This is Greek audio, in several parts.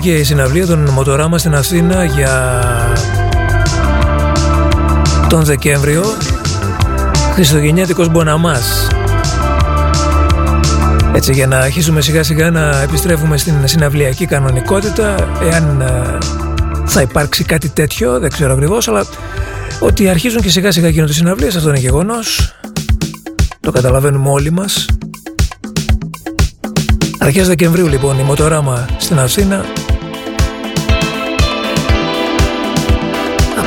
Ανακοινώθηκε η συναυλία των Μοτοράμα στην Αθήνα για τον Δεκέμβριο. Χριστουγεννιάτικος Μποναμάς. Έτσι για να αρχίσουμε σιγά σιγά να επιστρέφουμε στην συναυλιακή κανονικότητα εάν ε, θα υπάρξει κάτι τέτοιο δεν ξέρω ακριβώς, αλλά ότι αρχίζουν και σιγά σιγά γίνονται συναυλίες αυτό είναι γεγονός. Το καταλαβαίνουμε όλοι μας. Αρχές Δεκεμβρίου λοιπόν η Μοτοράμα στην Αθήνα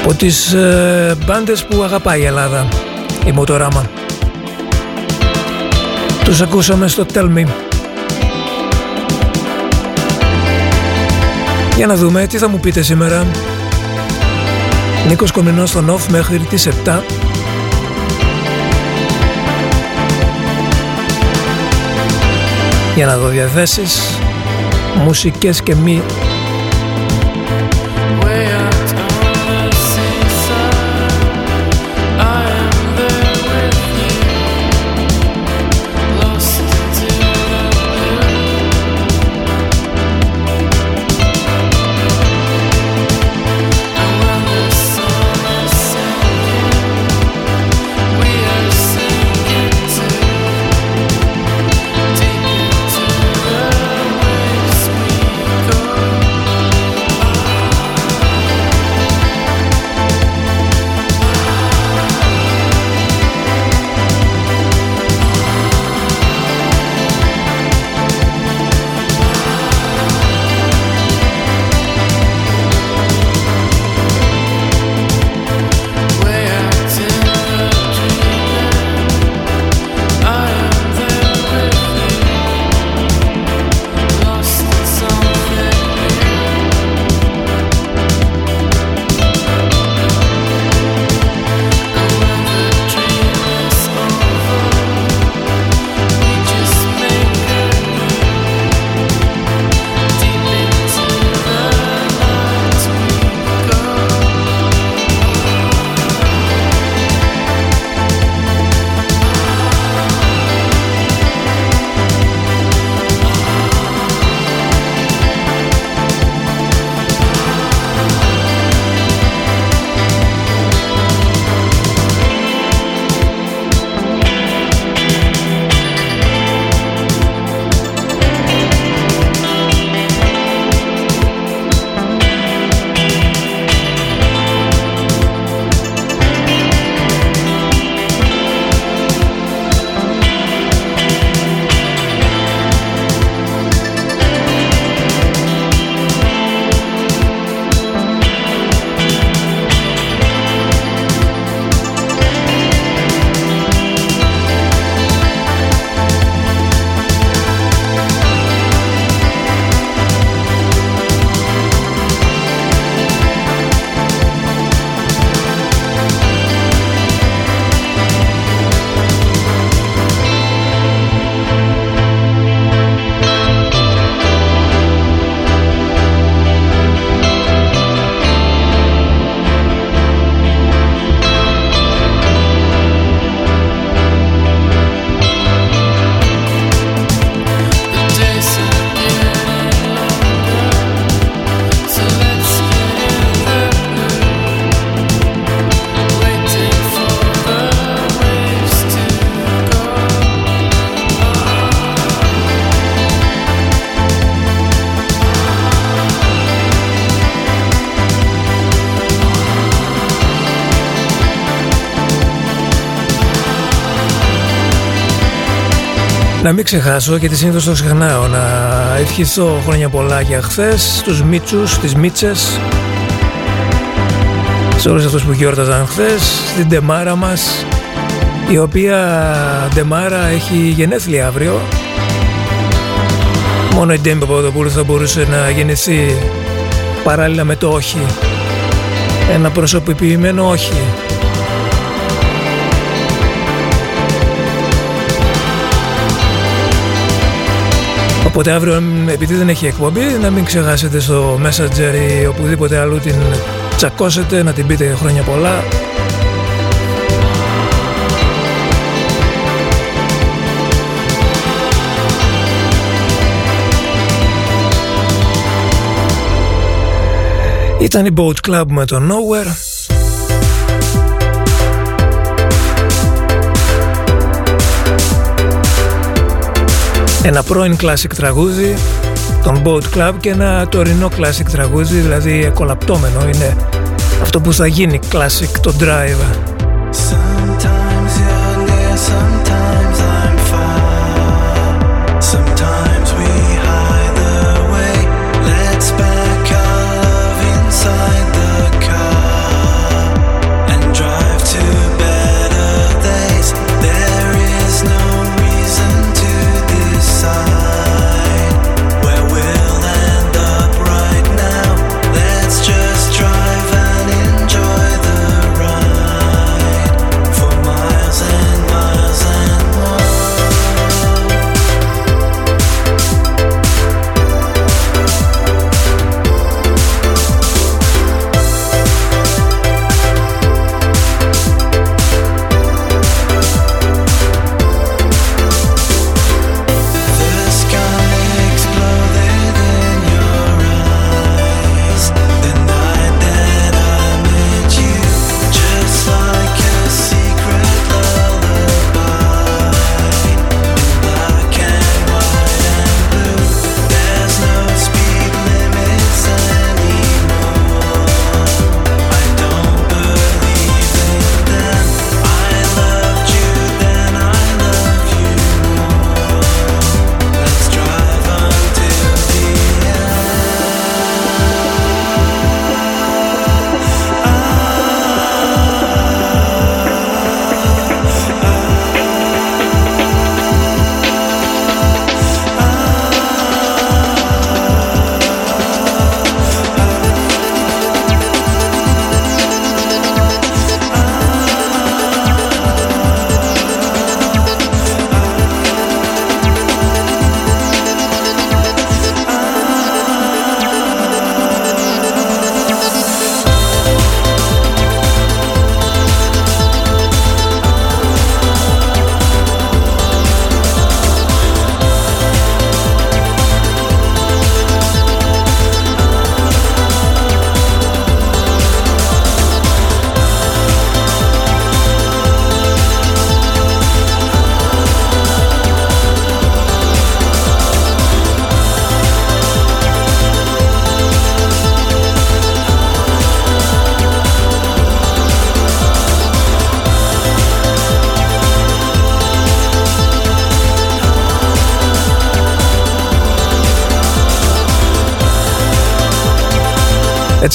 από τις ε, μπάντες που αγαπάει η Ελλάδα η Μοτοράμα. Τους ακούσαμε στο Tell Me. Για να δούμε τι θα μου πείτε σήμερα. Νίκος Κομινός στον off μέχρι τις 7 για να δω διαθέσεις μουσικές και μη μην ξεχάσω γιατί συνήθως το ξεχνάω να ευχηθώ χρόνια πολλά για χθες στους Μίτσους, στις Μίτσες σε όλους αυτούς που γιόρταζαν χθες, στην Ντεμάρα μας η οποία Ντεμάρα έχει γενέθλια αύριο. Μόνο η Ντέμπη Παπαδοπούλου θα μπορούσε να γεννηθεί παράλληλα με το όχι. Ένα προσωποποιημένο όχι Οπότε αύριο επειδή δεν έχει εκπομπή να μην ξεχάσετε στο Messenger ή οπουδήποτε αλλού την τσακώσετε να την πείτε χρόνια πολλά. Ήταν η Boat Club με το Nowhere Ένα πρώην classic τραγούδι τον Boat Club και ένα τωρινό classic τραγούδι δηλαδή κολαπτώμενο είναι αυτό που θα γίνει classic το Drive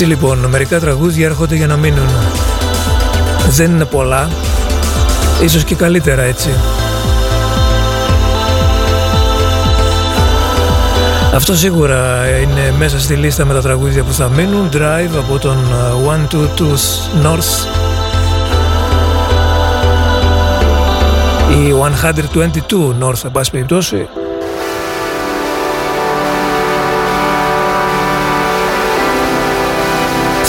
Έτσι λοιπόν, μερικά τραγούδια έρχονται για να μείνουν. Δεν είναι πολλά, ίσως και καλύτερα έτσι. Αυτό σίγουρα είναι μέσα στη λίστα με τα τραγούδια που θα μείνουν. Drive από τον 122 uh, North ή 122 North, εν πάση περιπτώσει.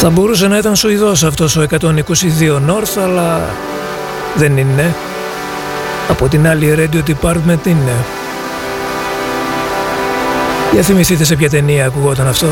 Θα μπορούσε να ήταν Σουηδός αυτός ο 122 North, αλλά δεν είναι. Από την άλλη Radio Department είναι. Για θυμηθείτε σε ποια ταινία ακουγόταν αυτό.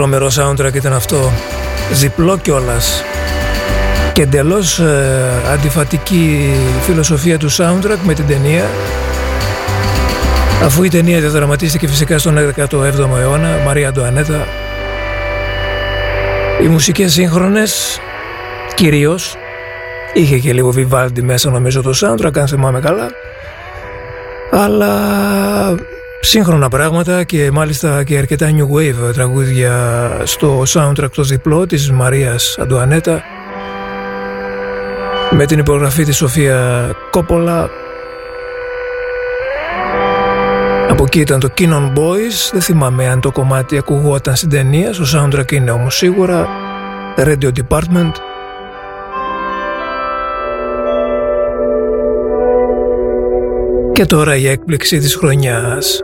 Τρομερό soundtrack ήταν αυτό. Διπλό κιόλας. Και εντελώς ε, αντιφατική φιλοσοφία του soundtrack με την ταινία. Αφού η ταινία διαδραματίστηκε φυσικά στον 17ο αιώνα, Μαρία Αντουανέτα, οι μουσικές σύγχρονες κυρίως είχε και λίγο βιβάλτι μέσα νομίζω το soundtrack αν θυμάμαι καλά. Αλλά σύγχρονα πράγματα και μάλιστα και αρκετά new wave τραγούδια στο soundtrack το διπλό της Μαρίας Αντουανέτα με την υπογραφή της Σοφία Κόπολα. Από εκεί ήταν το Kinon Boys. Δεν θυμάμαι αν το κομμάτι ακουγόταν στην ταινία. Στο soundtrack είναι όμως σίγουρα. Radio Department. Και τώρα η έκπληξη της χρονιάς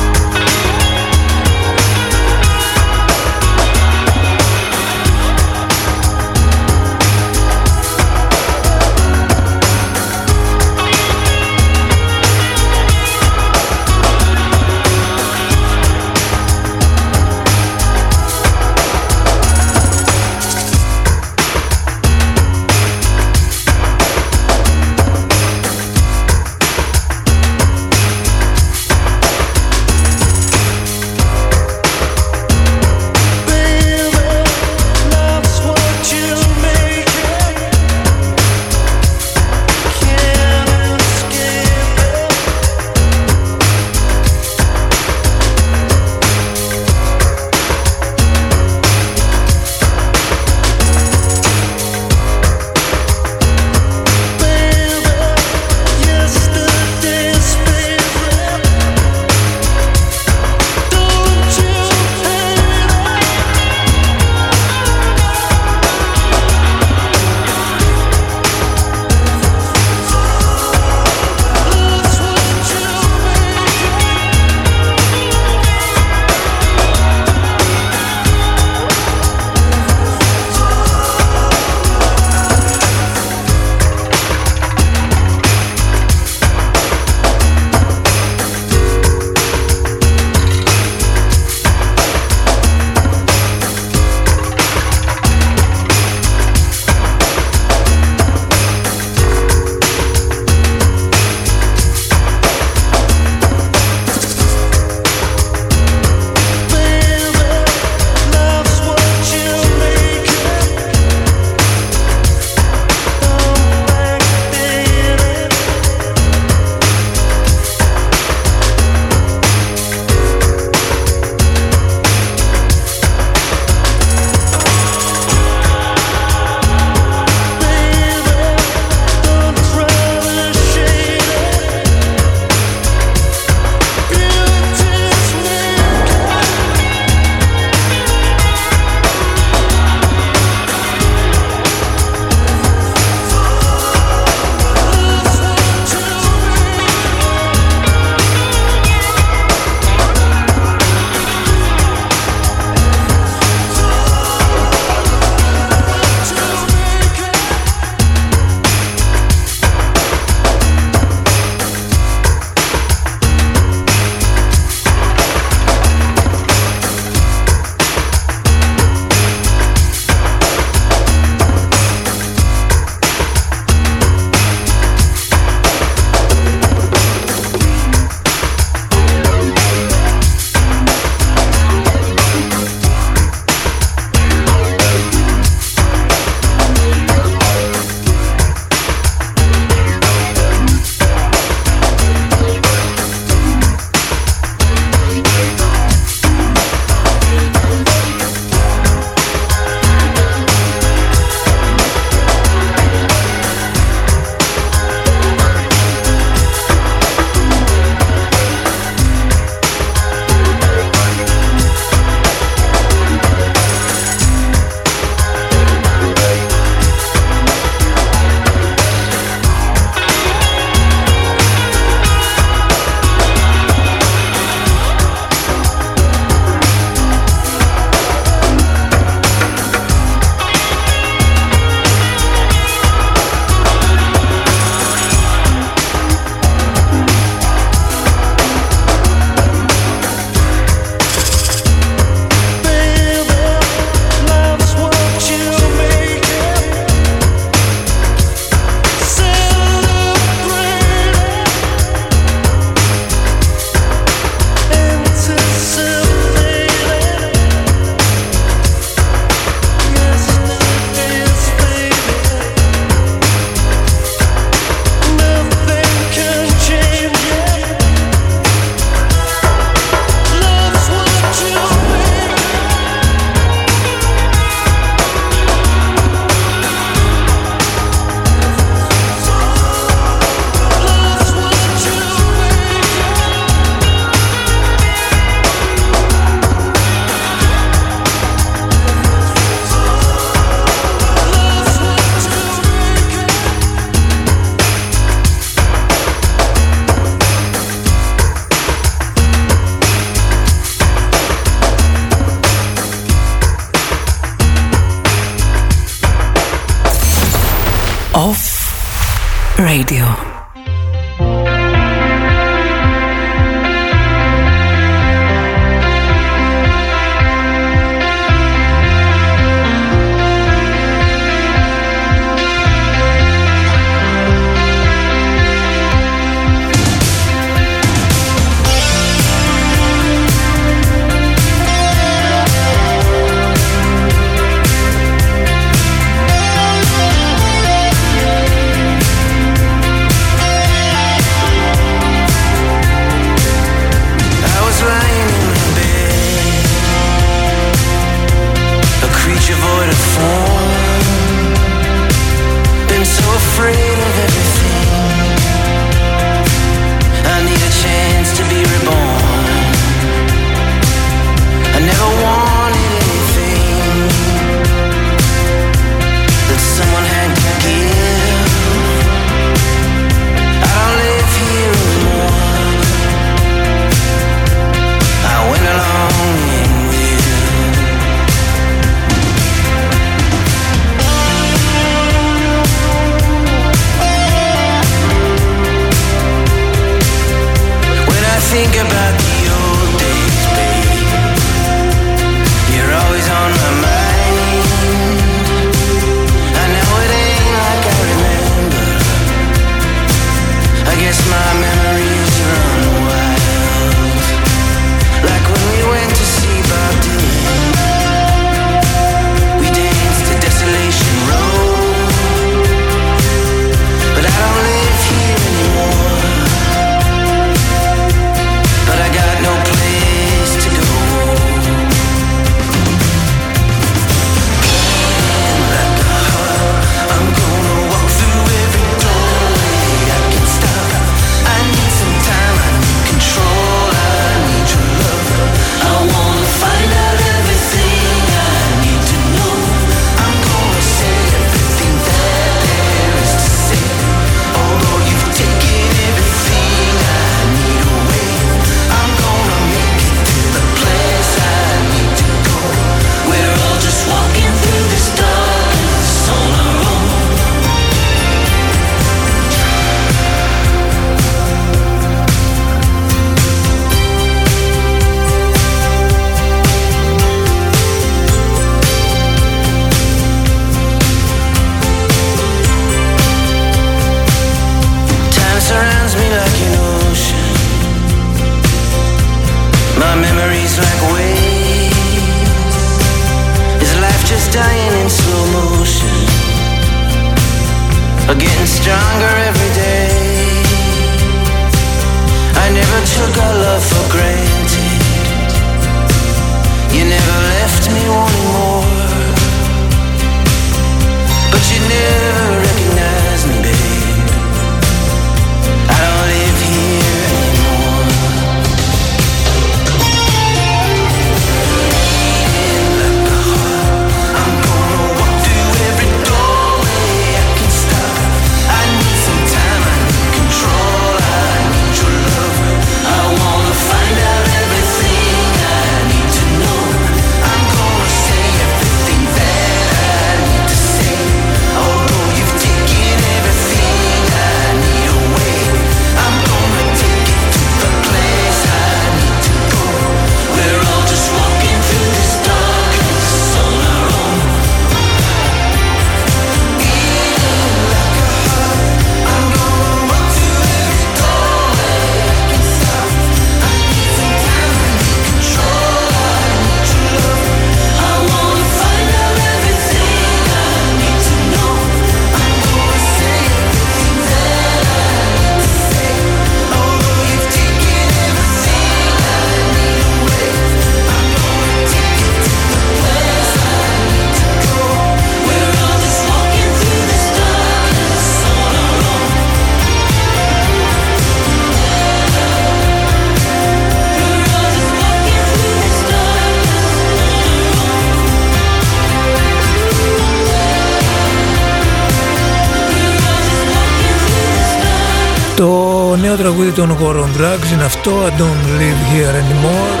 κομμάτι των War on Drugs είναι αυτό I don't live here anymore.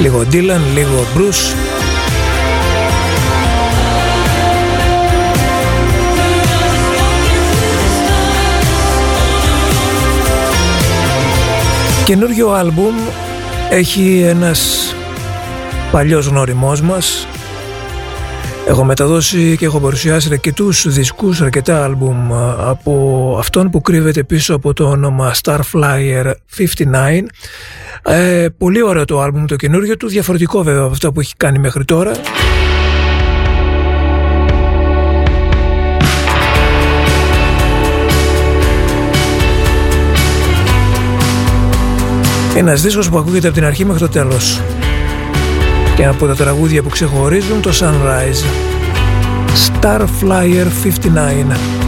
Λίγο Dylan, λίγο Bruce. Καινούριο άλμπουμ έχει ένας παλιός γνωριμός μας Έχω μεταδώσει και έχω παρουσιάσει αρκετούς δίσκους, αρκετά άλμπουμ από αυτόν που κρύβεται πίσω από το όνομα Starflyer 59 ε, Πολύ ωραίο το άλμπουμ το καινούριο του, διαφορετικό βέβαια από αυτό που έχει κάνει μέχρι τώρα. Ένας δίσκος που ακούγεται από την αρχή μέχρι το τέλος και από τα τραγούδια που ξεχωρίζουν το Sunrise. Starflyer 59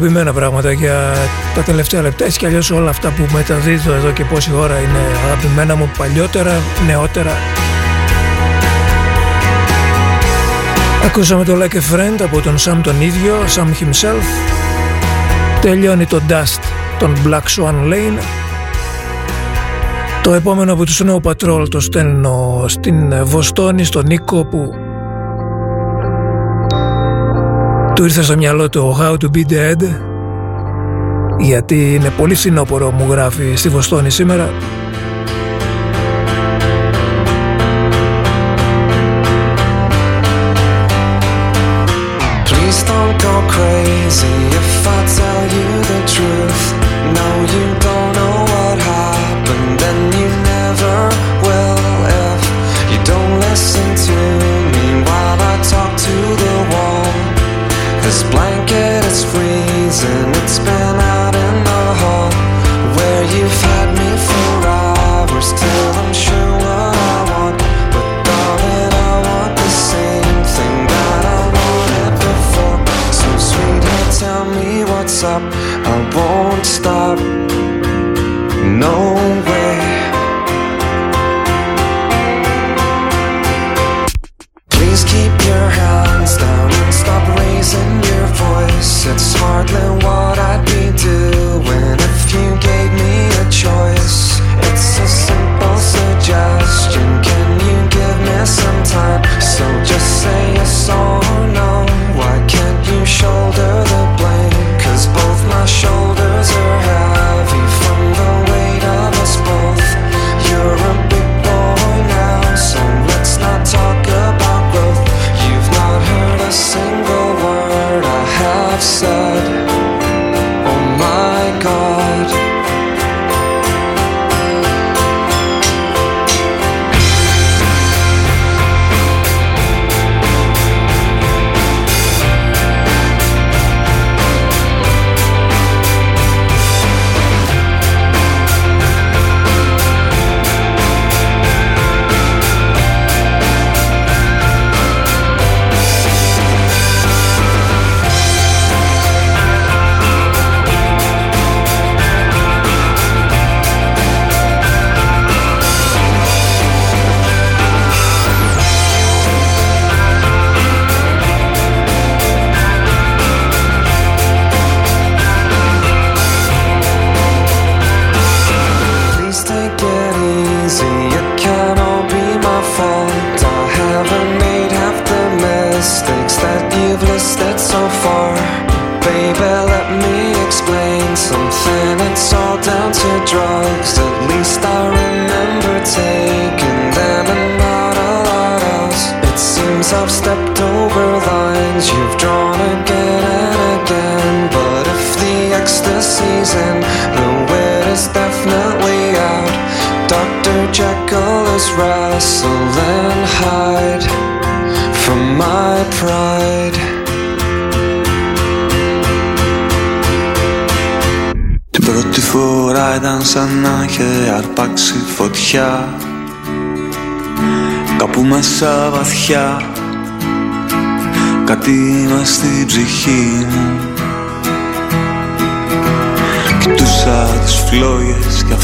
αγαπημένα πράγματα για τα τελευταία λεπτά. Έτσι κι αλλιώς όλα αυτά που μεταδίδω εδώ και πόση ώρα είναι αγαπημένα μου παλιότερα, νεότερα. Ακούσαμε το Like a Friend από τον Sam τον ίδιο, Sam himself. Τελειώνει το Dust των Black Swan Lane. Το επόμενο από τους Snow Patrol το στέλνω στην Βοστόνη, στον Νίκο που του ήρθε στο μυαλό του How to be dead; Γιατί είναι πολύ φθινόπορο μου γράφει στη Βοστόνη σήμερα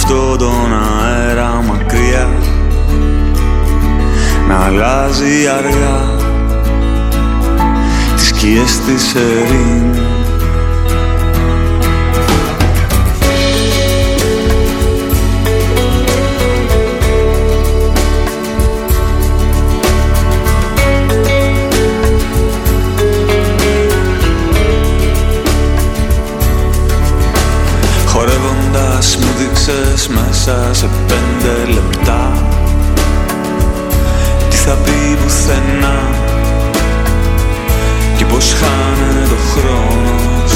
φλόγες και αυτό τον αέρα μακριά. Να αλλάζει αργά. Τις σκιές της ερήμου μέσα σε πέντε λεπτά. Τι θα πει πουθενά και πως χάνε το χρόνος.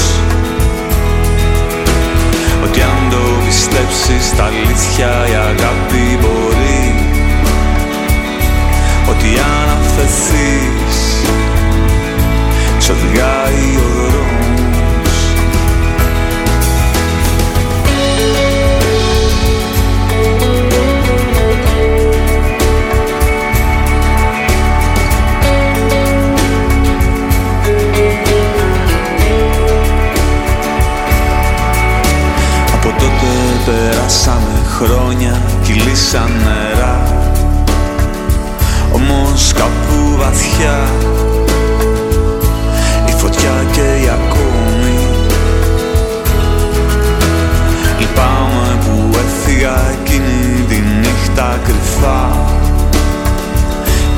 Ότι αν το πιστέψεις τα αλήθεια η αγάπη μπορεί. Ότι αν αφαιθείς ξοδηγάει ο δρόμος Περάσανε χρόνια, κυλήσαν νερά. Όμως κάπου βαθιά Η φωτιά και η ακόμη. Λυπάμαι που έφυγα εκείνη τη νύχτα κρυφά.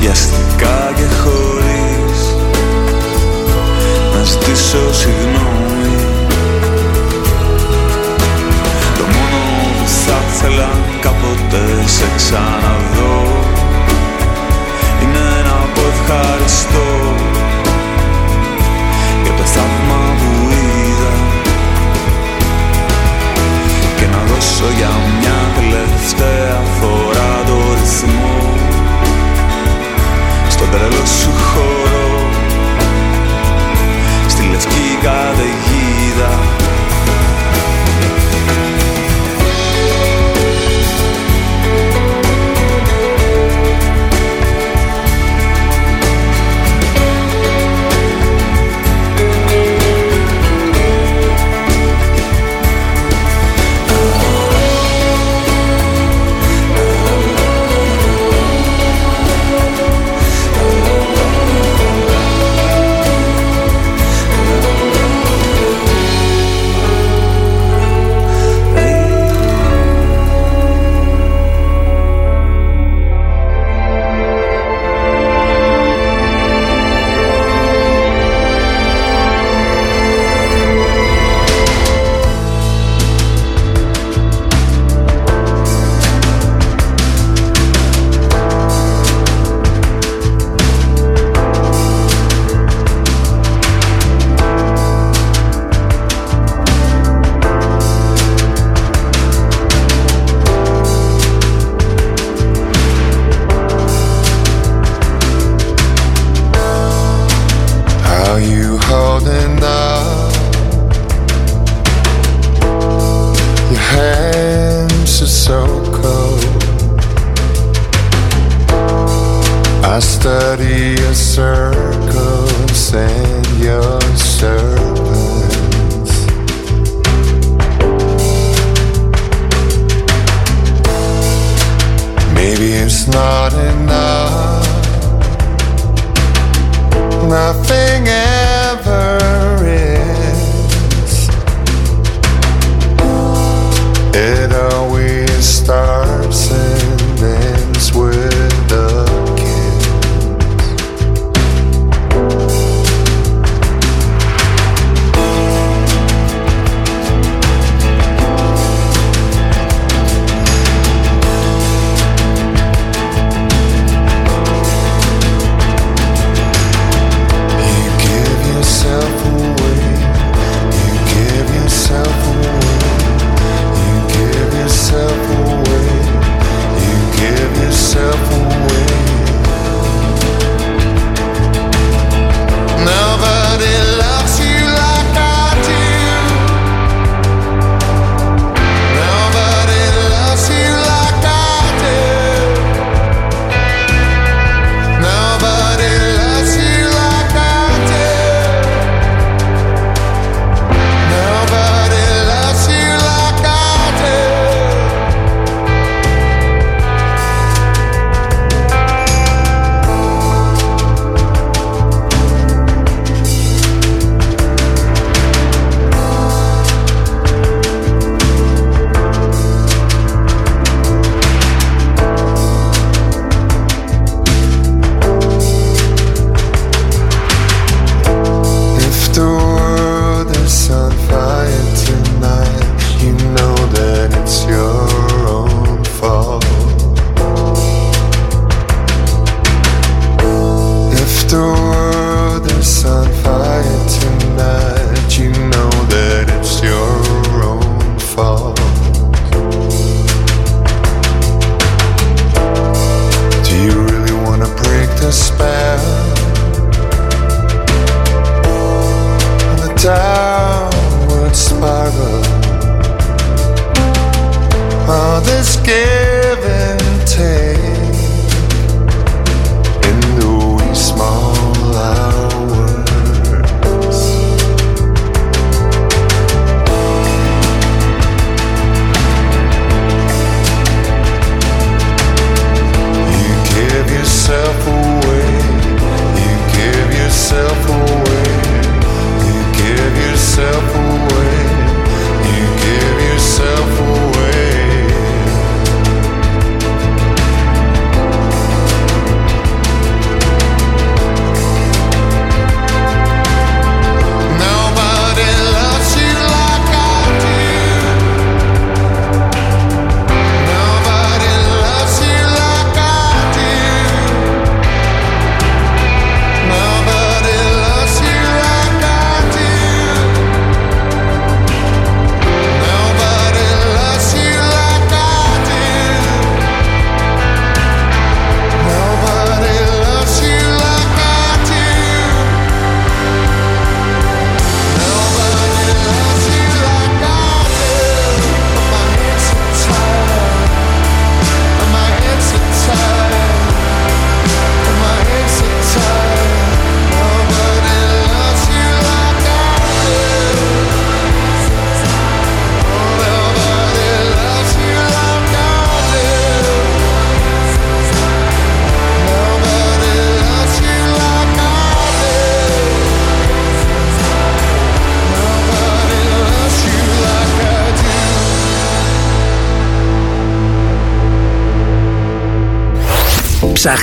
Βιαστικά και χωρίς Να ζητήσω συγγνώμη ήθελα κάποτε σε ξαναδώ. Είναι να πω ευχαριστώ Για το θαύμα που είδα. Και να δώσω για μια τελευταία φορά το ρυθμό. Στον τρελό σου χώρο Στη λευκή καταιγίδα I study your circles and your serpents. Maybe it's not enough. Nothing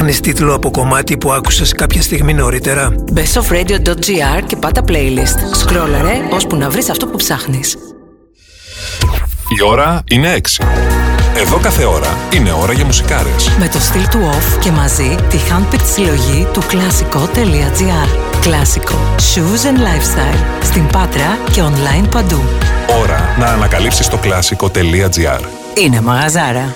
Ψάχνεις τίτλο από κομμάτι που άκουσες κάποια στιγμή νωρίτερα. bestofradio.gr και πάτα playlist. Σκρόλαρε ώσπου να βρεις αυτό που ψάχνεις. Η ώρα είναι 6. Εδώ κάθε ώρα είναι ώρα για μουσικάρες. Με το στυλ του off και μαζί τη handpicked συλλογή του κλασικό.gr. Κλασικό. Shoes and lifestyle. Στην Πάτρα και online παντού. Ώρα να ανακαλύψεις το κλασικό.gr. Είναι μαγαζάρα.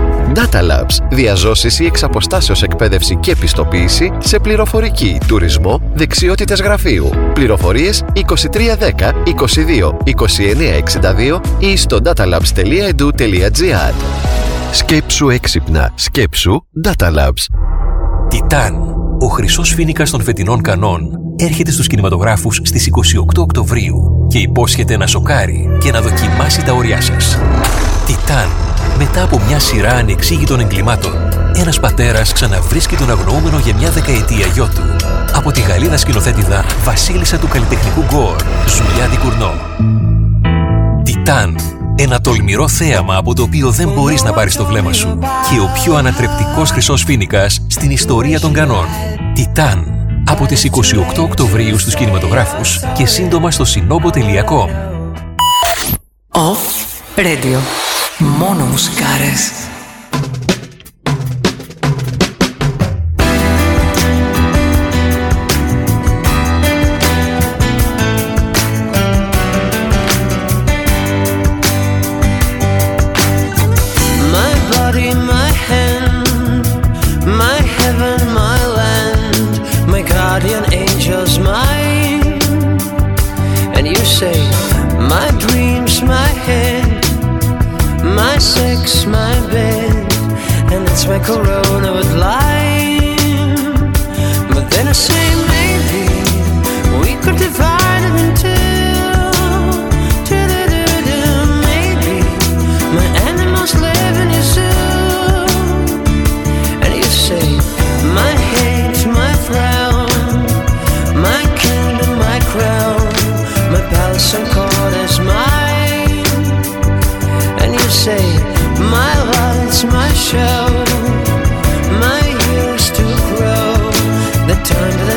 Data Labs. Διαζώσεις ή εξαποστάσεως εκπαίδευση και επιστοποίηση σε πληροφορική, τουρισμό, δεξιότητες γραφείου. Πληροφορίες 2310 22 2962 ή στο datalabs.edu.gr Σκέψου έξυπνα. Σκέψου Data Labs. Τιτάν, ο χρυσός φίνικας των φετινών κανών, έρχεται στους κινηματογράφους στις 28 Οκτωβρίου και υπόσχεται να σοκάρει και να δοκιμάσει τα όρια σας. Τιτάν, μετά από μια σειρά ανεξήγητων εγκλημάτων, ένας πατέρας ξαναβρίσκει τον αγνοούμενο για μια δεκαετία γιο του. Από τη Γαλλίδα σκηνοθέτηδα Βασίλισσα του καλλιτεχνικού γκορ, Ζουλιά Δικουρνό. Τιτάν, ένα τολμηρό θέαμα από το οποίο δεν μπορείς να πάρεις το βλέμμα σου και ο πιο ανατρεπτικός χρυσός φίνικας στην ιστορία των κανών. Τιτάν, από τις 28 Οκτωβρίου στους κινηματογράφους και σύντομα στο sinobo.com. Off Radio. Μόνο μουσικάρες.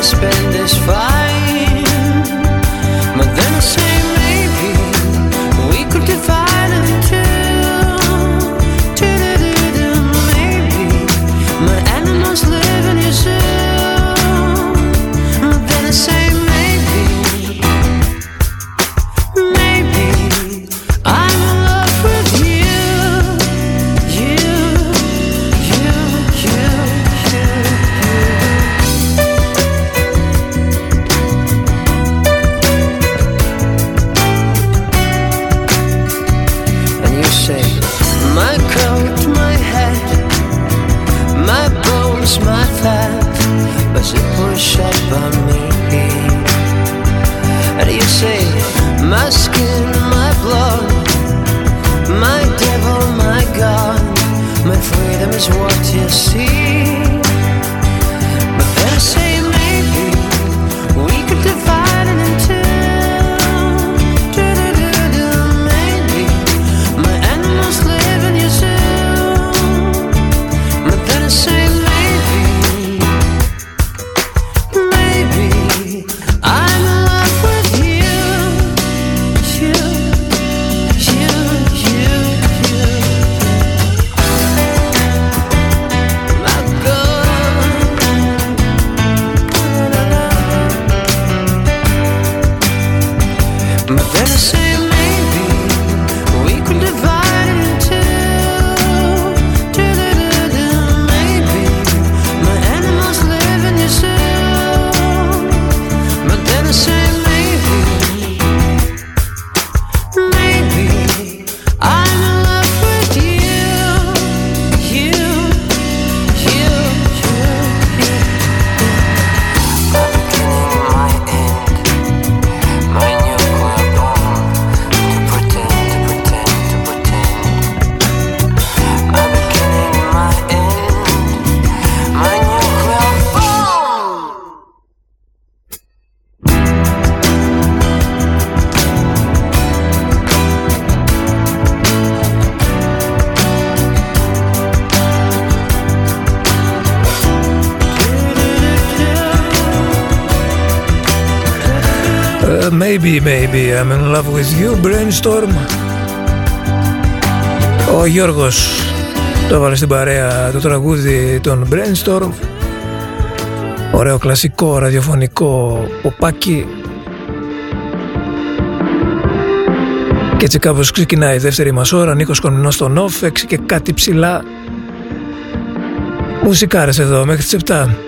spend this Maybe, maybe I'm in love with you, brainstorm. Ο Γιώργος το έβαλε στην παρέα το τραγούδι των Brainstorm. Ωραίο κλασικό ραδιοφωνικό ποπάκι. Και έτσι κάπως ξεκινάει η δεύτερη μας ώρα, Νίκος Κονινός στον off, 6 και κάτι ψηλά. Μουσικάρες εδώ μέχρι τις 7.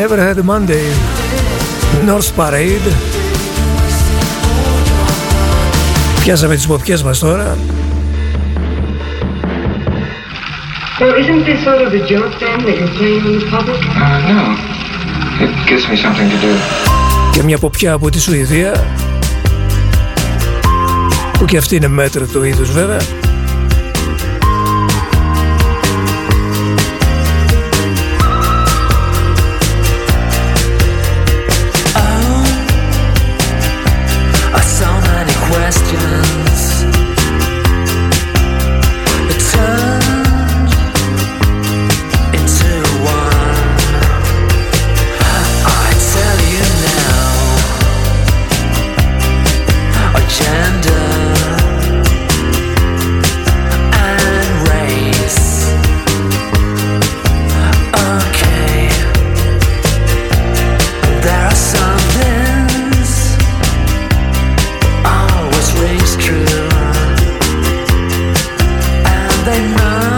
Never Had a Monday North Parade Πιάσαμε τις ποπιές μας τώρα So isn't this sort of a joke then that you're playing on the public? Uh, no. It gives me something to do. Και μια ποπιά από τη Σουηδία που και αυτή είναι μέτρο του είδους βέβαια they know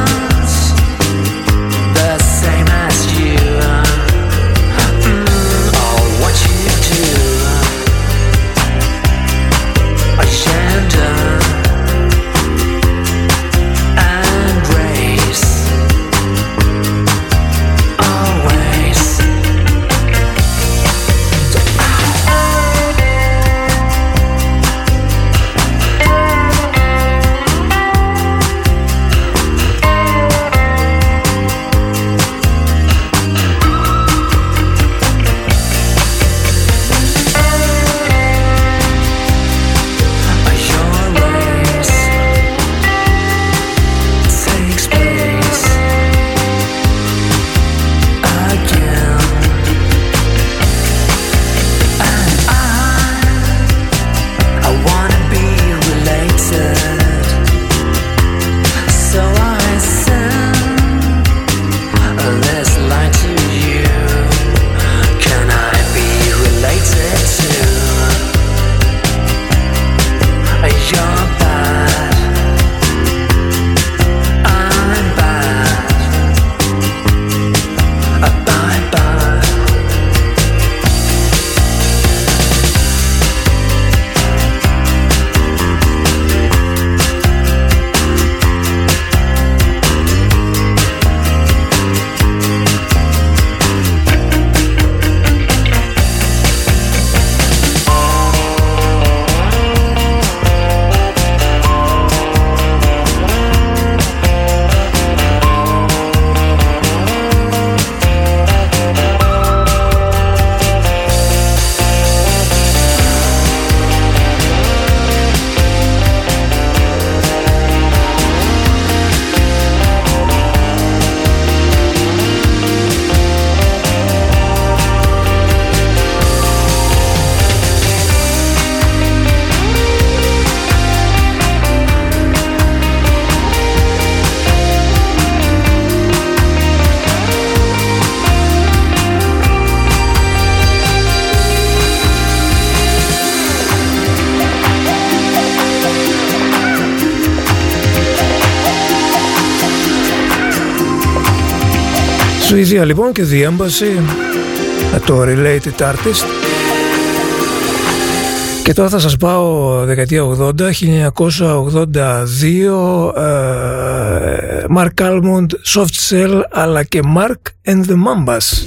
Σουηδία λοιπόν και The Embassy με το Related Artist. Και τώρα θα σας πάω δεκαετία 80, 1982 ε, Mark Almond, Soft Cell αλλά και Mark and the Mambas.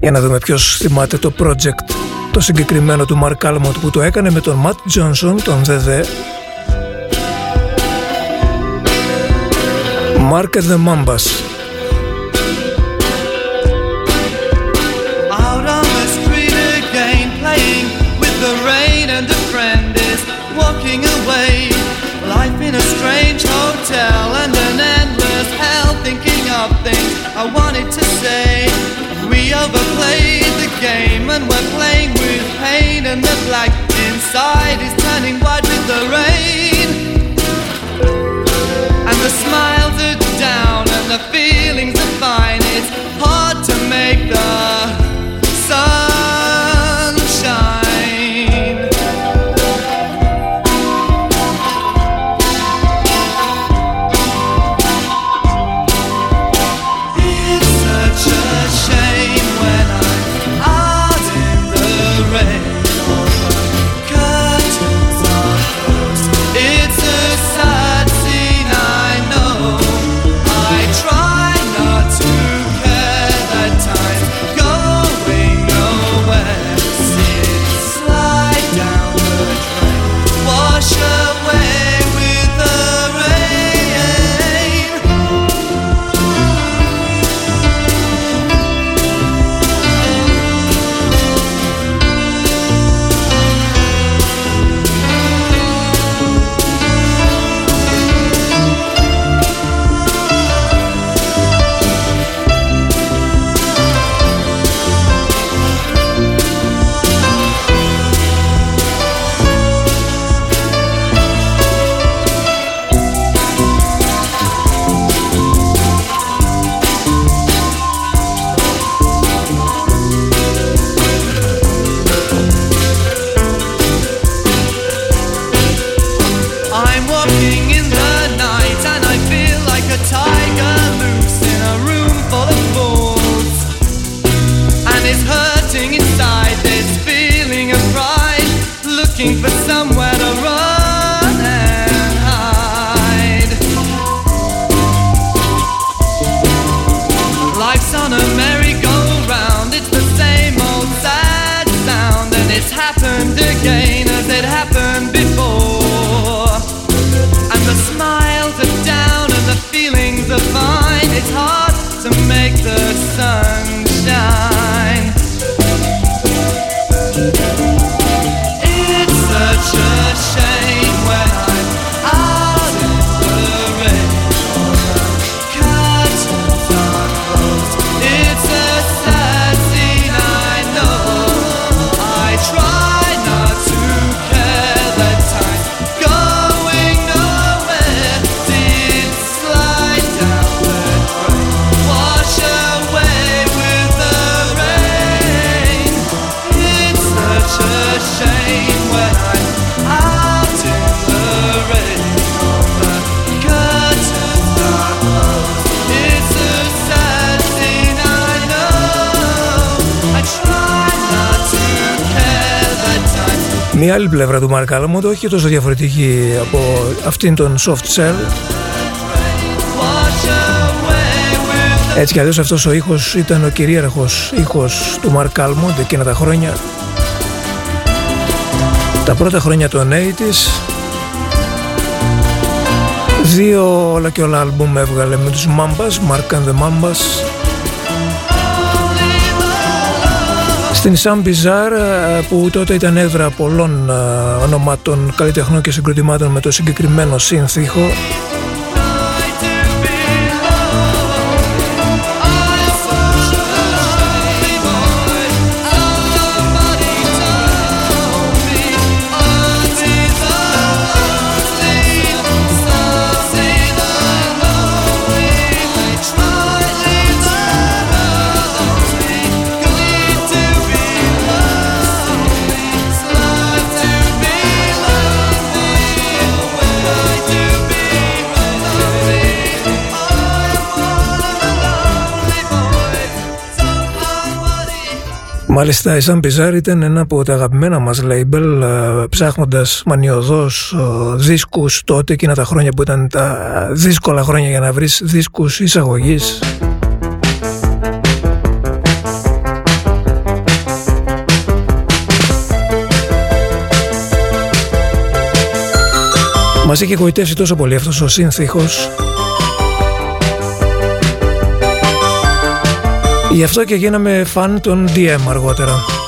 Για να δούμε ποιος θυμάται το project το συγκεκριμένο του Mark Almond που το έκανε με τον Matt Johnson, τον ΔΔ walking away. Life in a strange hotel and an endless hell, thinking of things I wanted to say. We overplayed the game and we're playing with pain, and the black inside nothing. Πλευρά του Mark Almond, όχι τόσο διαφορετική από αυτήν τον Soft Cell. Έτσι κι αλλιώς αυτός ο ήχος ήταν ο κυρίαρχος ήχος του Mark Almond εκείνα τα χρόνια. Τα πρώτα χρόνια των 80's. Δύο όλα και όλα άλμπουμ έβγαλε με τους Mambas, Mark and the Mambas. Στην Sam Bizarre ε, που τότε ήταν έδρα πολλών ε, ονομάτων καλλιτεχνών και συγκροτημάτων με το συγκεκριμένο σύνθηχο Μάλιστα η Σαν Πιζάρ ήταν ένα από τα αγαπημένα μας label ε, ψάχνοντας μανιωδώς ε, δίσκους τότε εκείνα τα χρόνια που ήταν τα δύσκολα χρόνια για να βρεις δίσκους εισαγωγής. Μας είχε γοητεύσει τόσο πολύ αυτός ο σύνθηχος Γι' αυτό και γίναμε φαν των DM αργότερα.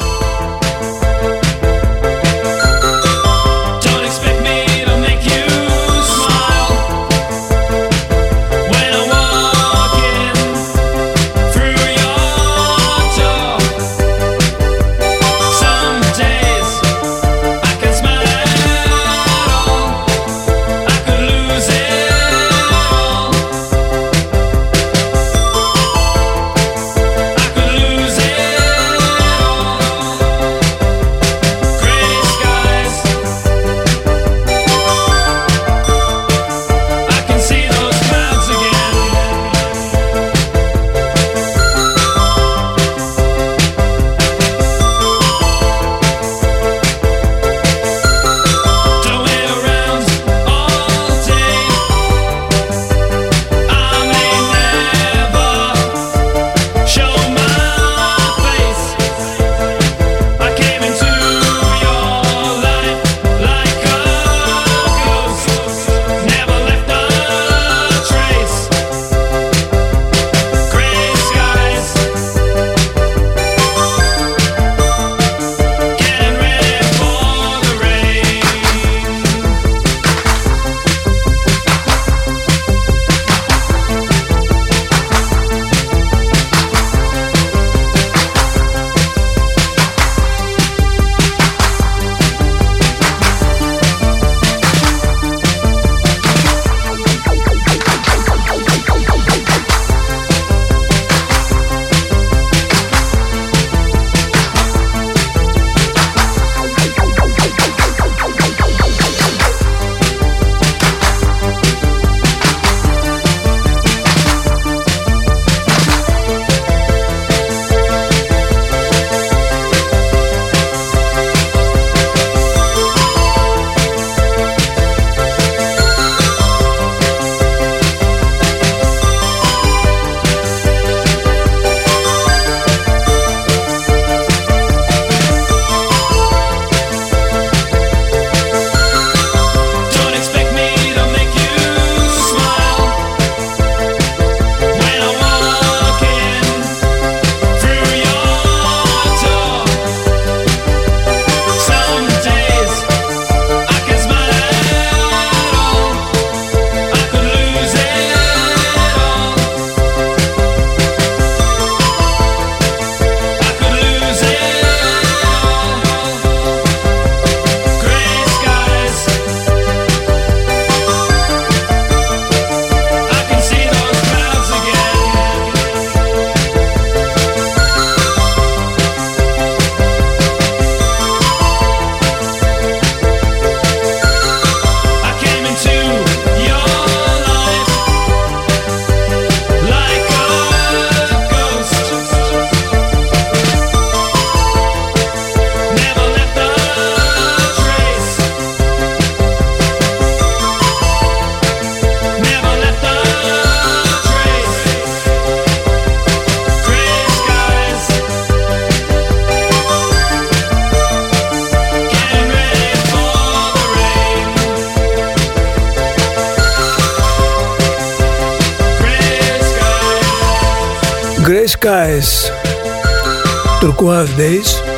Days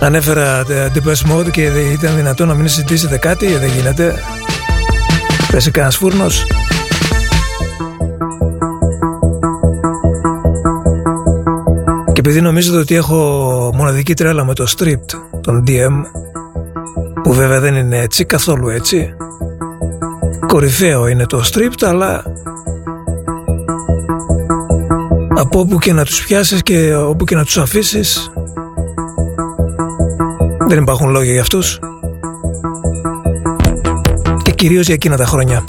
Ανέφερα Depeche Mode και ήταν δυνατόν να μην συζητήσετε κάτι, δεν γίνεται. Πέσει κανένας φούρνος. Και επειδή νομίζετε ότι έχω μοναδική τρέλα με το Stripped, τον DM, που βέβαια δεν είναι έτσι, καθόλου έτσι. Κορυφαίο είναι το Stripped, αλλά από όπου και να τους πιάσεις και όπου και να τους αφήσεις δεν υπάρχουν λόγια για αυτούς και κυρίως για εκείνα τα χρόνια.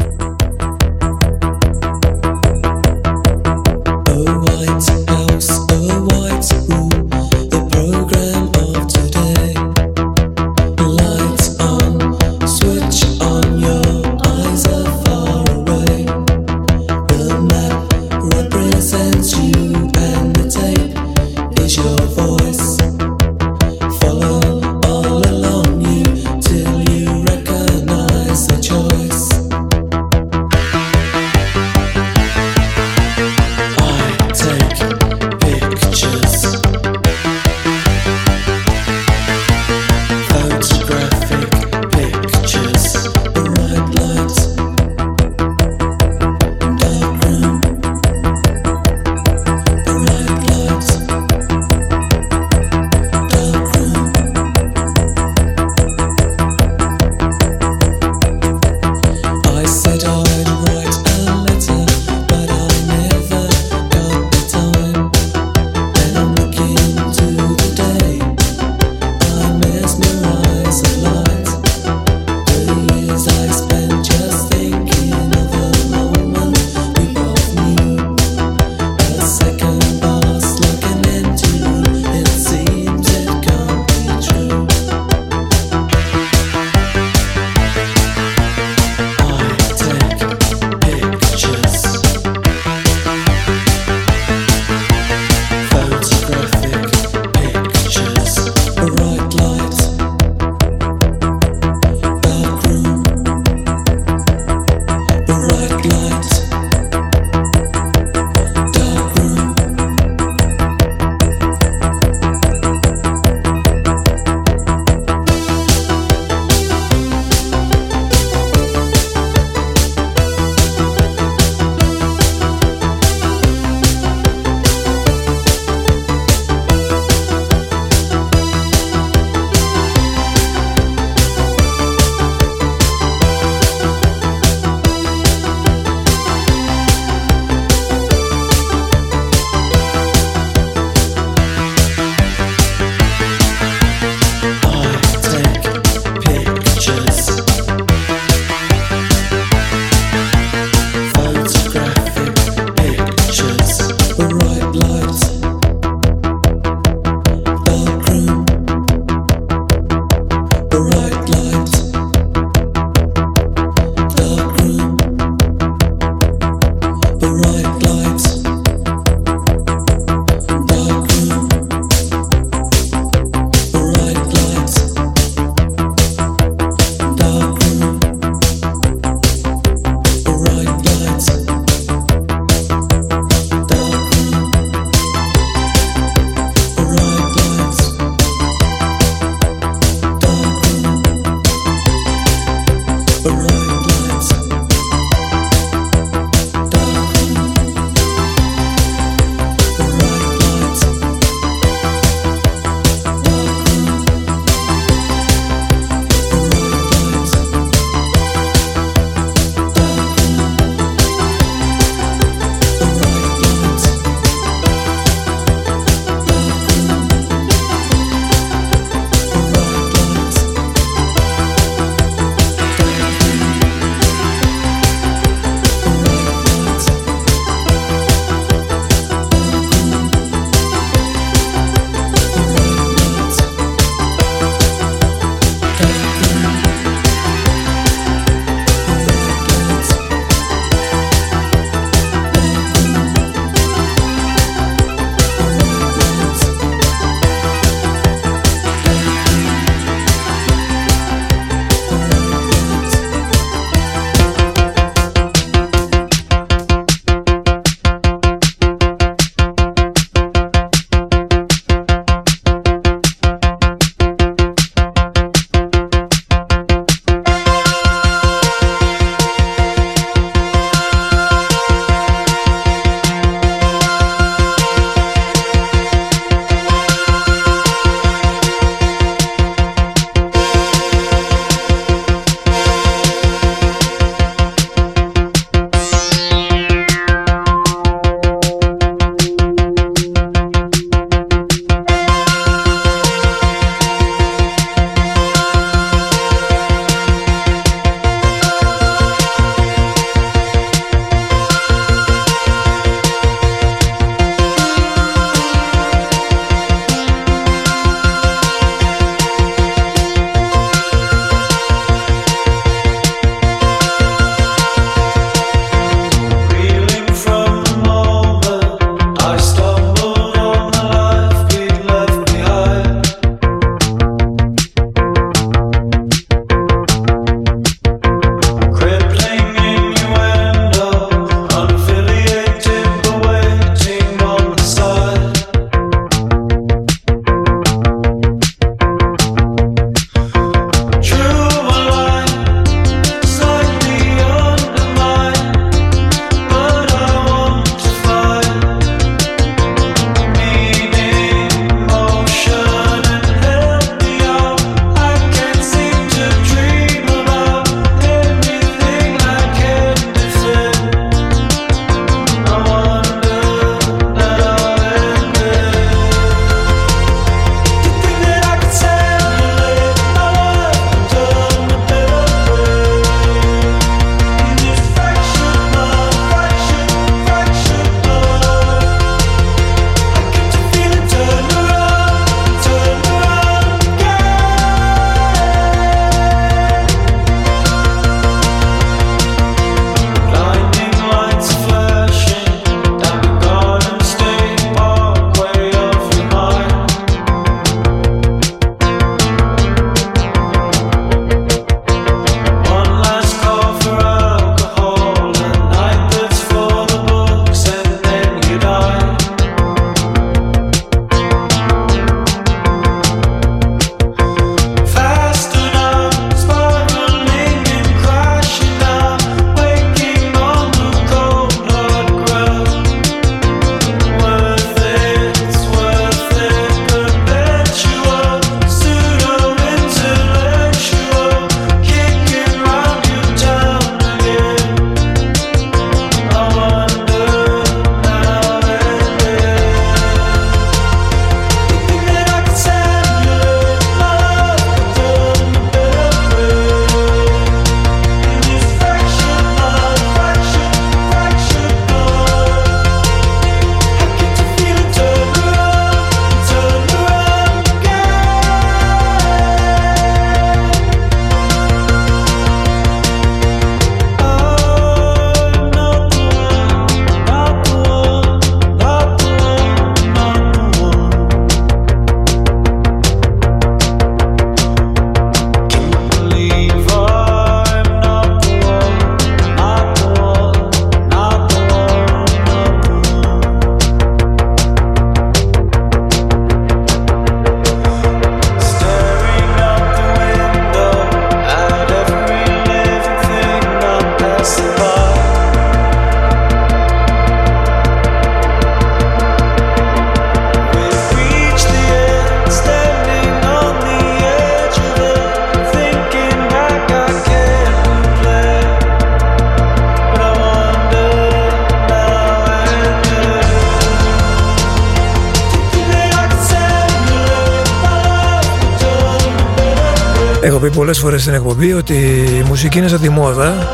Πει πολλές φορές στην εκπομπή ότι η μουσική είναι σαν τη μόδα.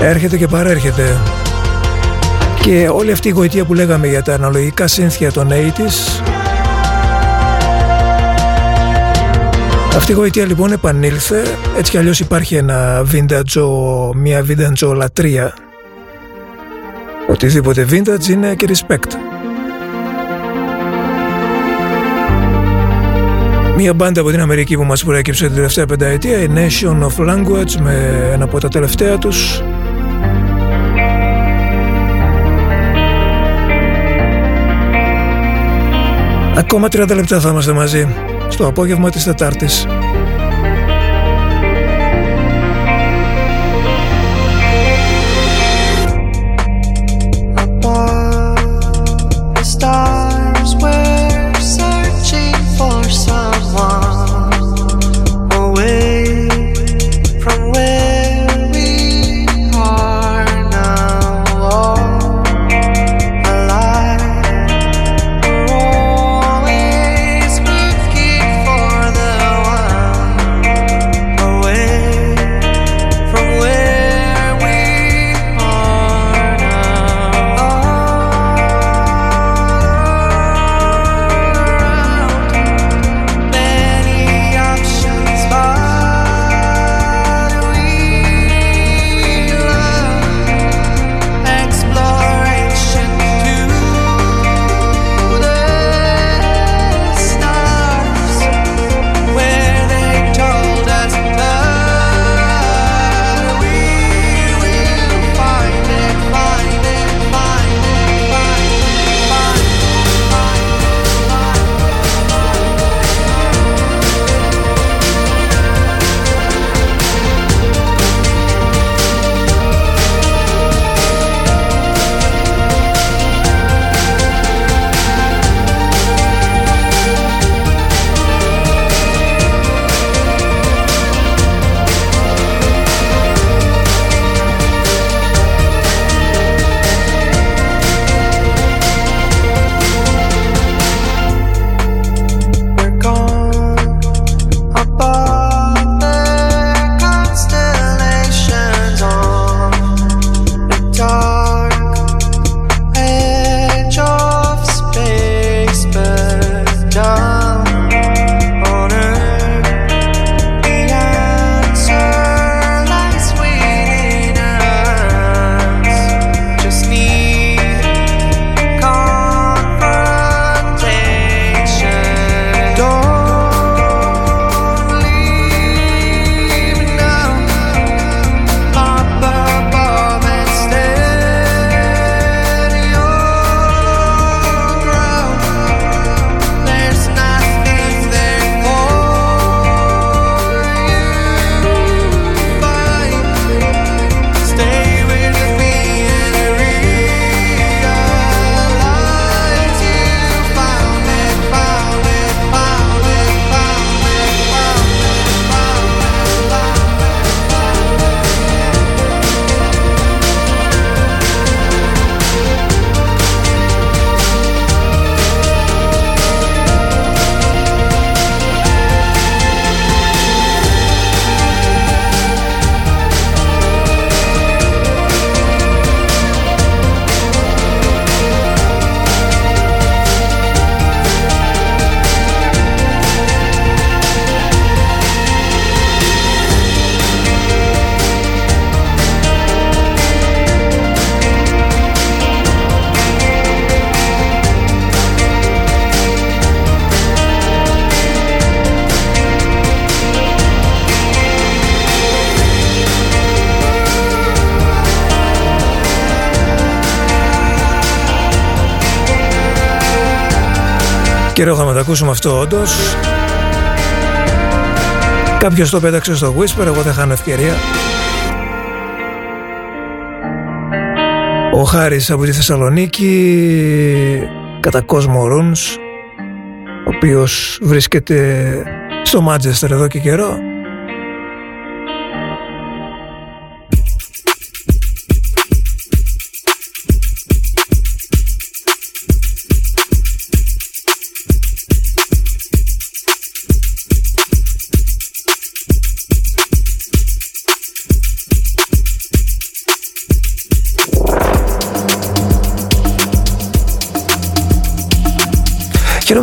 Έρχεται και παρέρχεται. Και όλη αυτή η γοητεία που λέγαμε για τα αναλογικά σύνθια των 80's Αυτή η γοητεία λοιπόν επανήλθε. Έτσι κι αλλιώς υπάρχει ένα vintage, μια vintage λατρεία οτιδήποτε vintage είναι και respect Μία μπάντα από την Αμερική που μας προέκυψε την τελευταία πενταετία, η Nation of Language, με ένα από τα τελευταία τους. Ακόμα 30 λεπτά θα είμαστε μαζί στο απόγευμα της Τετάρτης. Ακούσουμε αυτό όντως. Κάποιος το πέταξε στο Whisper, εγώ δεν χάνω ευκαιρία. Ο Χάρης από τη Θεσσαλονίκη κατά κόσμο Ρούνς ο οποίος βρίσκεται στο Μάτζεστερ εδώ και καιρό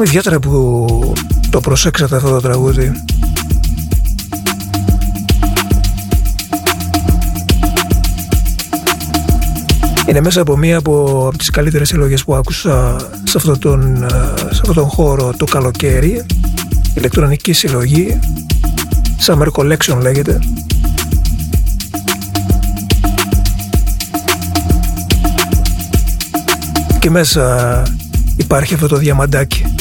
ιδιαίτερα που το προσέξατε αυτό το τραγούδι. Είναι μέσα από μία από, από τις καλύτερες συλλογές που άκουσα σε αυτόν τον, σε αυτόν τον χώρο το καλοκαίρι. Ηλεκτρονική συλλογή. Summer Collection λέγεται. Και μέσα υπάρχει αυτό το διαμαντάκι.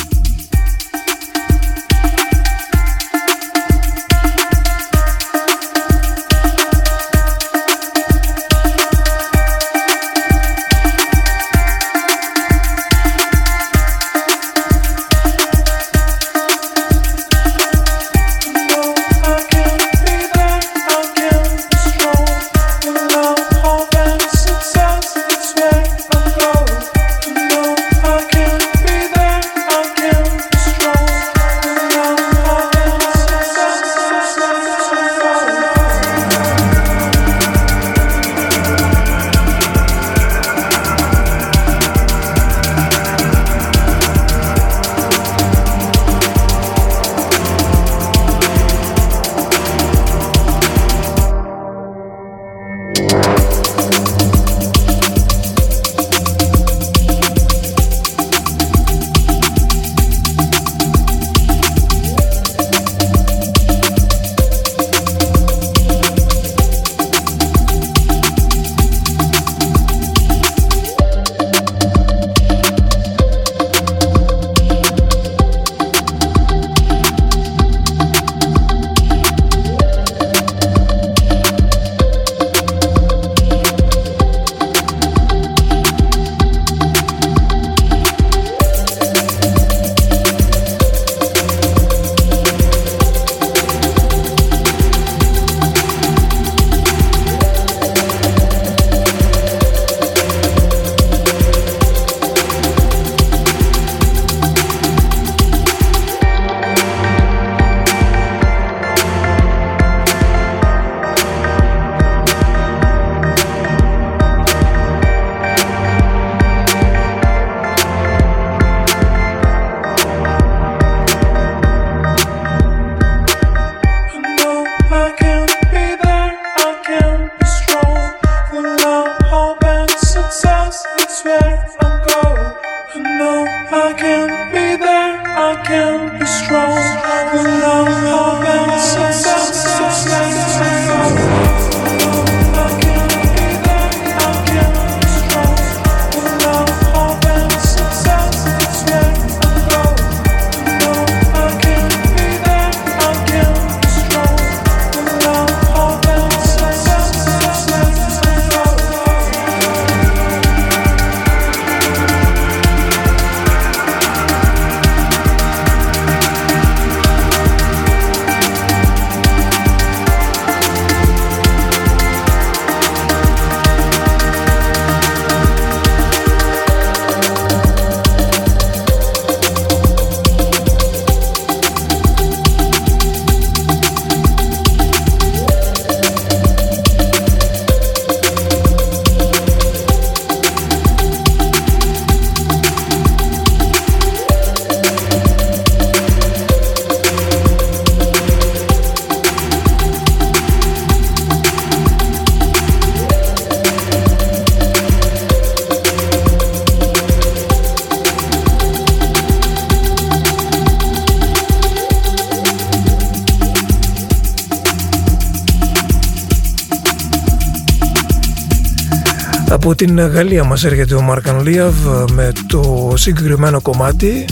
Από την Γαλλία μας έρχεται ο Μάρκαν Λίαβ με το συγκεκριμένο κομμάτι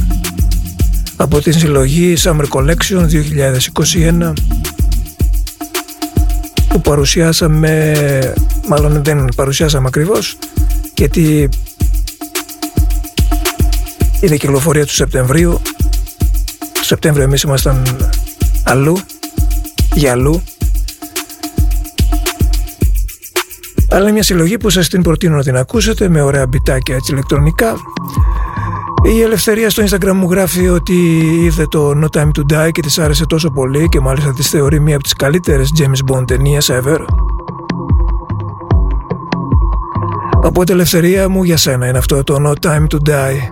από την συλλογή Summer Collection 2021 που παρουσιάσαμε, μάλλον δεν παρουσιάσαμε ακριβώς γιατί είναι κυκλοφορία του Σεπτεμβρίου. Το Σεπτέμβριο εμείς ήμασταν αλλού για αλλού αλλά μια συλλογή που σας την προτείνω να την ακούσετε με ωραία μπιτάκια έτσι ηλεκτρονικά. Η Ελευθερία στο Instagram μου γράφει ότι είδε το No Time To Die και της άρεσε τόσο πολύ και μάλιστα της θεωρεί μία από τις καλύτερες James Bond ταινίες ever. Οπότε ελευθερία μου για σένα είναι αυτό το No Time To Die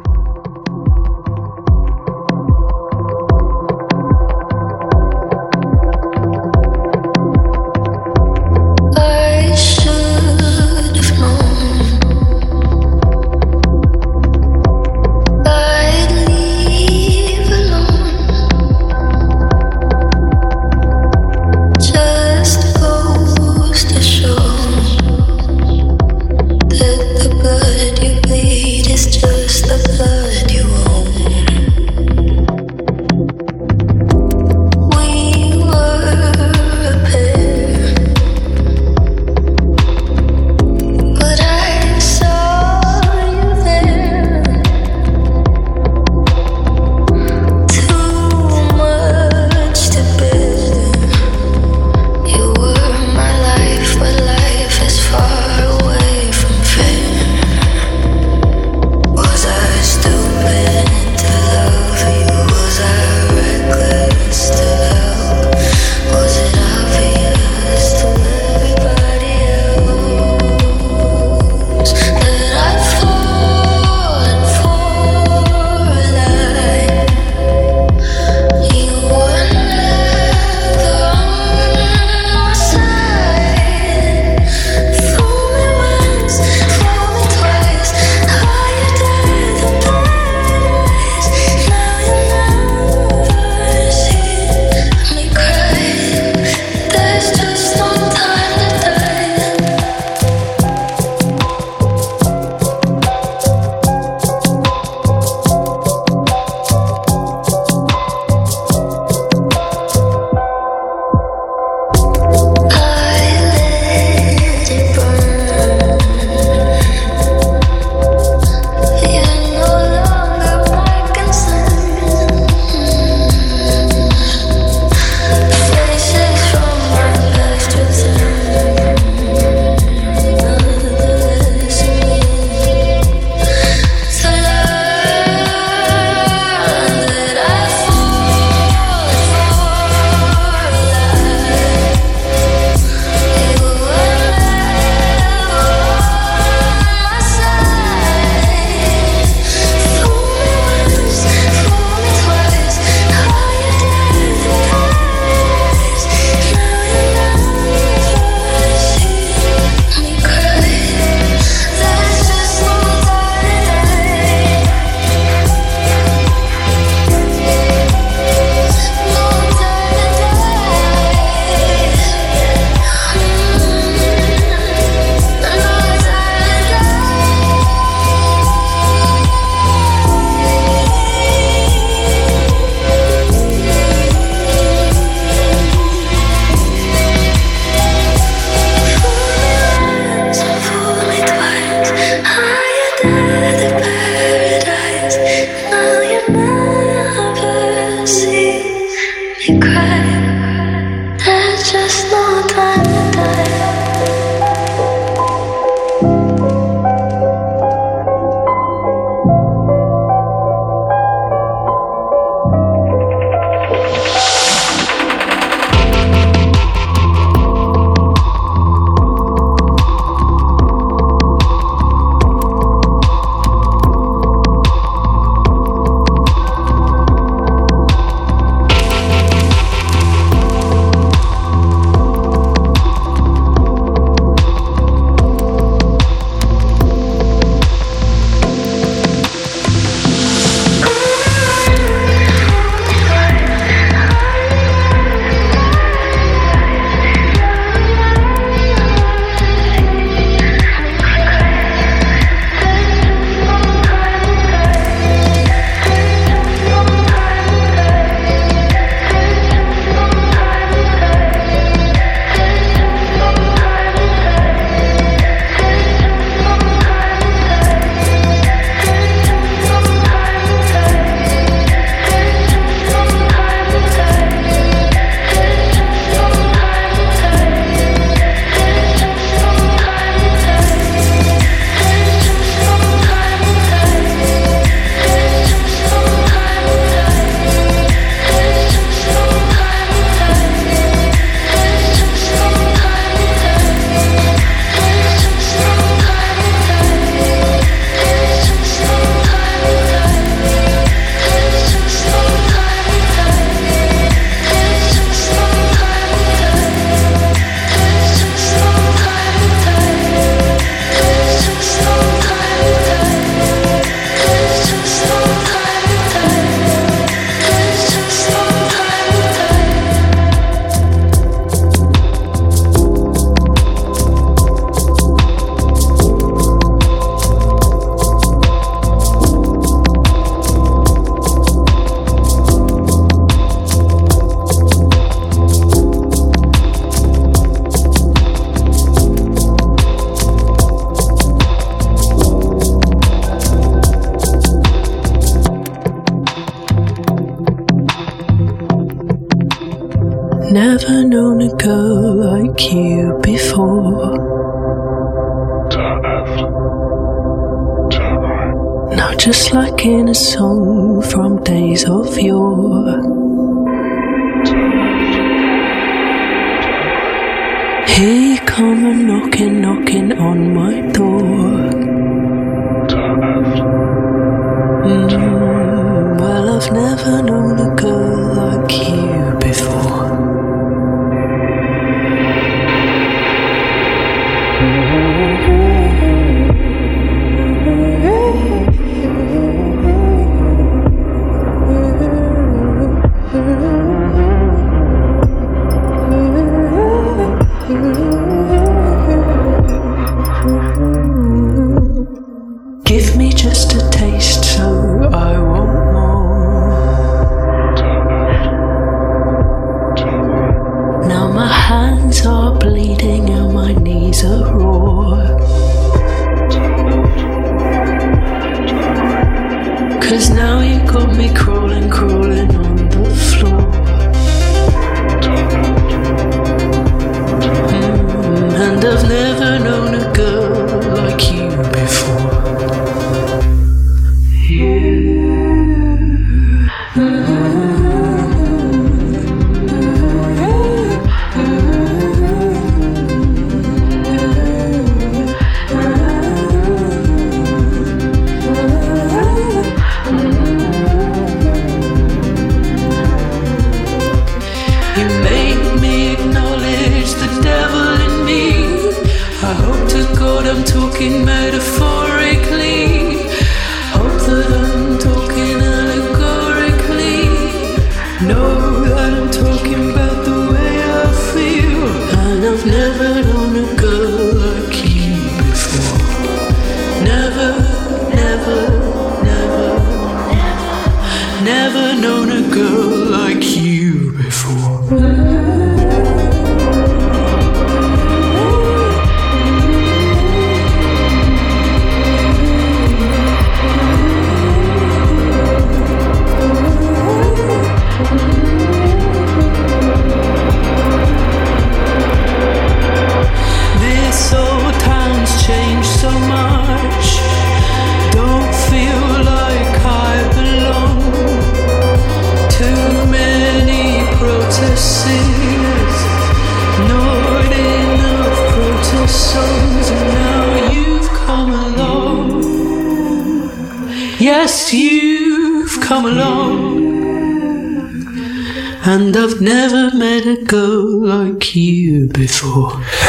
I'm talking metaphor.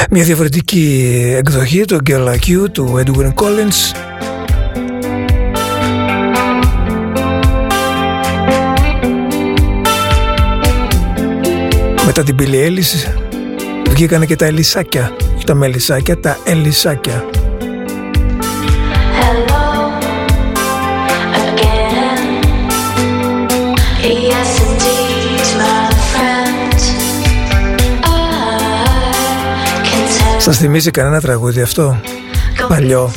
Μια διαφορετική εκδοχή του Girl Like You του Edwin Collins. Μετά την Billie Eilish βγήκανε και τα Ελισάκια, τα μέλισακια, τα Ελισάκια. Σας θυμίζει κανένα τραγούδι αυτό; Παλιό.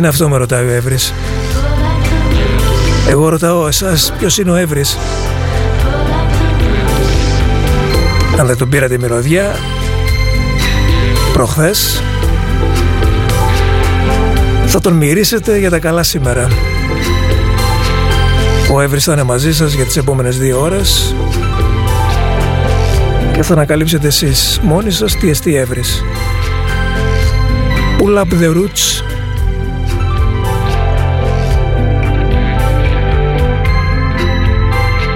είναι αυτό με ρωτάει ο Εύρης. Εγώ ρωτάω εσάς ποιος είναι ο Εύρης; Αν δεν τον πήρατε μυρωδιά, προχθές, θα τον μυρίσετε για τα καλά σήμερα. Ο Εύρης θα είναι μαζί σας για τις επόμενες δύο ώρες και θα ανακαλύψετε εσείς μόνοι σας τι εστί Εύρης. Pull up the roots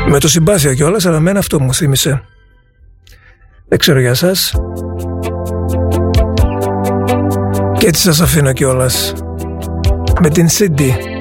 Με το συμπάθεια κιόλας, αλλά μένα αυτό μου θύμισε. Δεν ξέρω για σας. Και έτσι σας αφήνω κιόλας, Με την Cindy.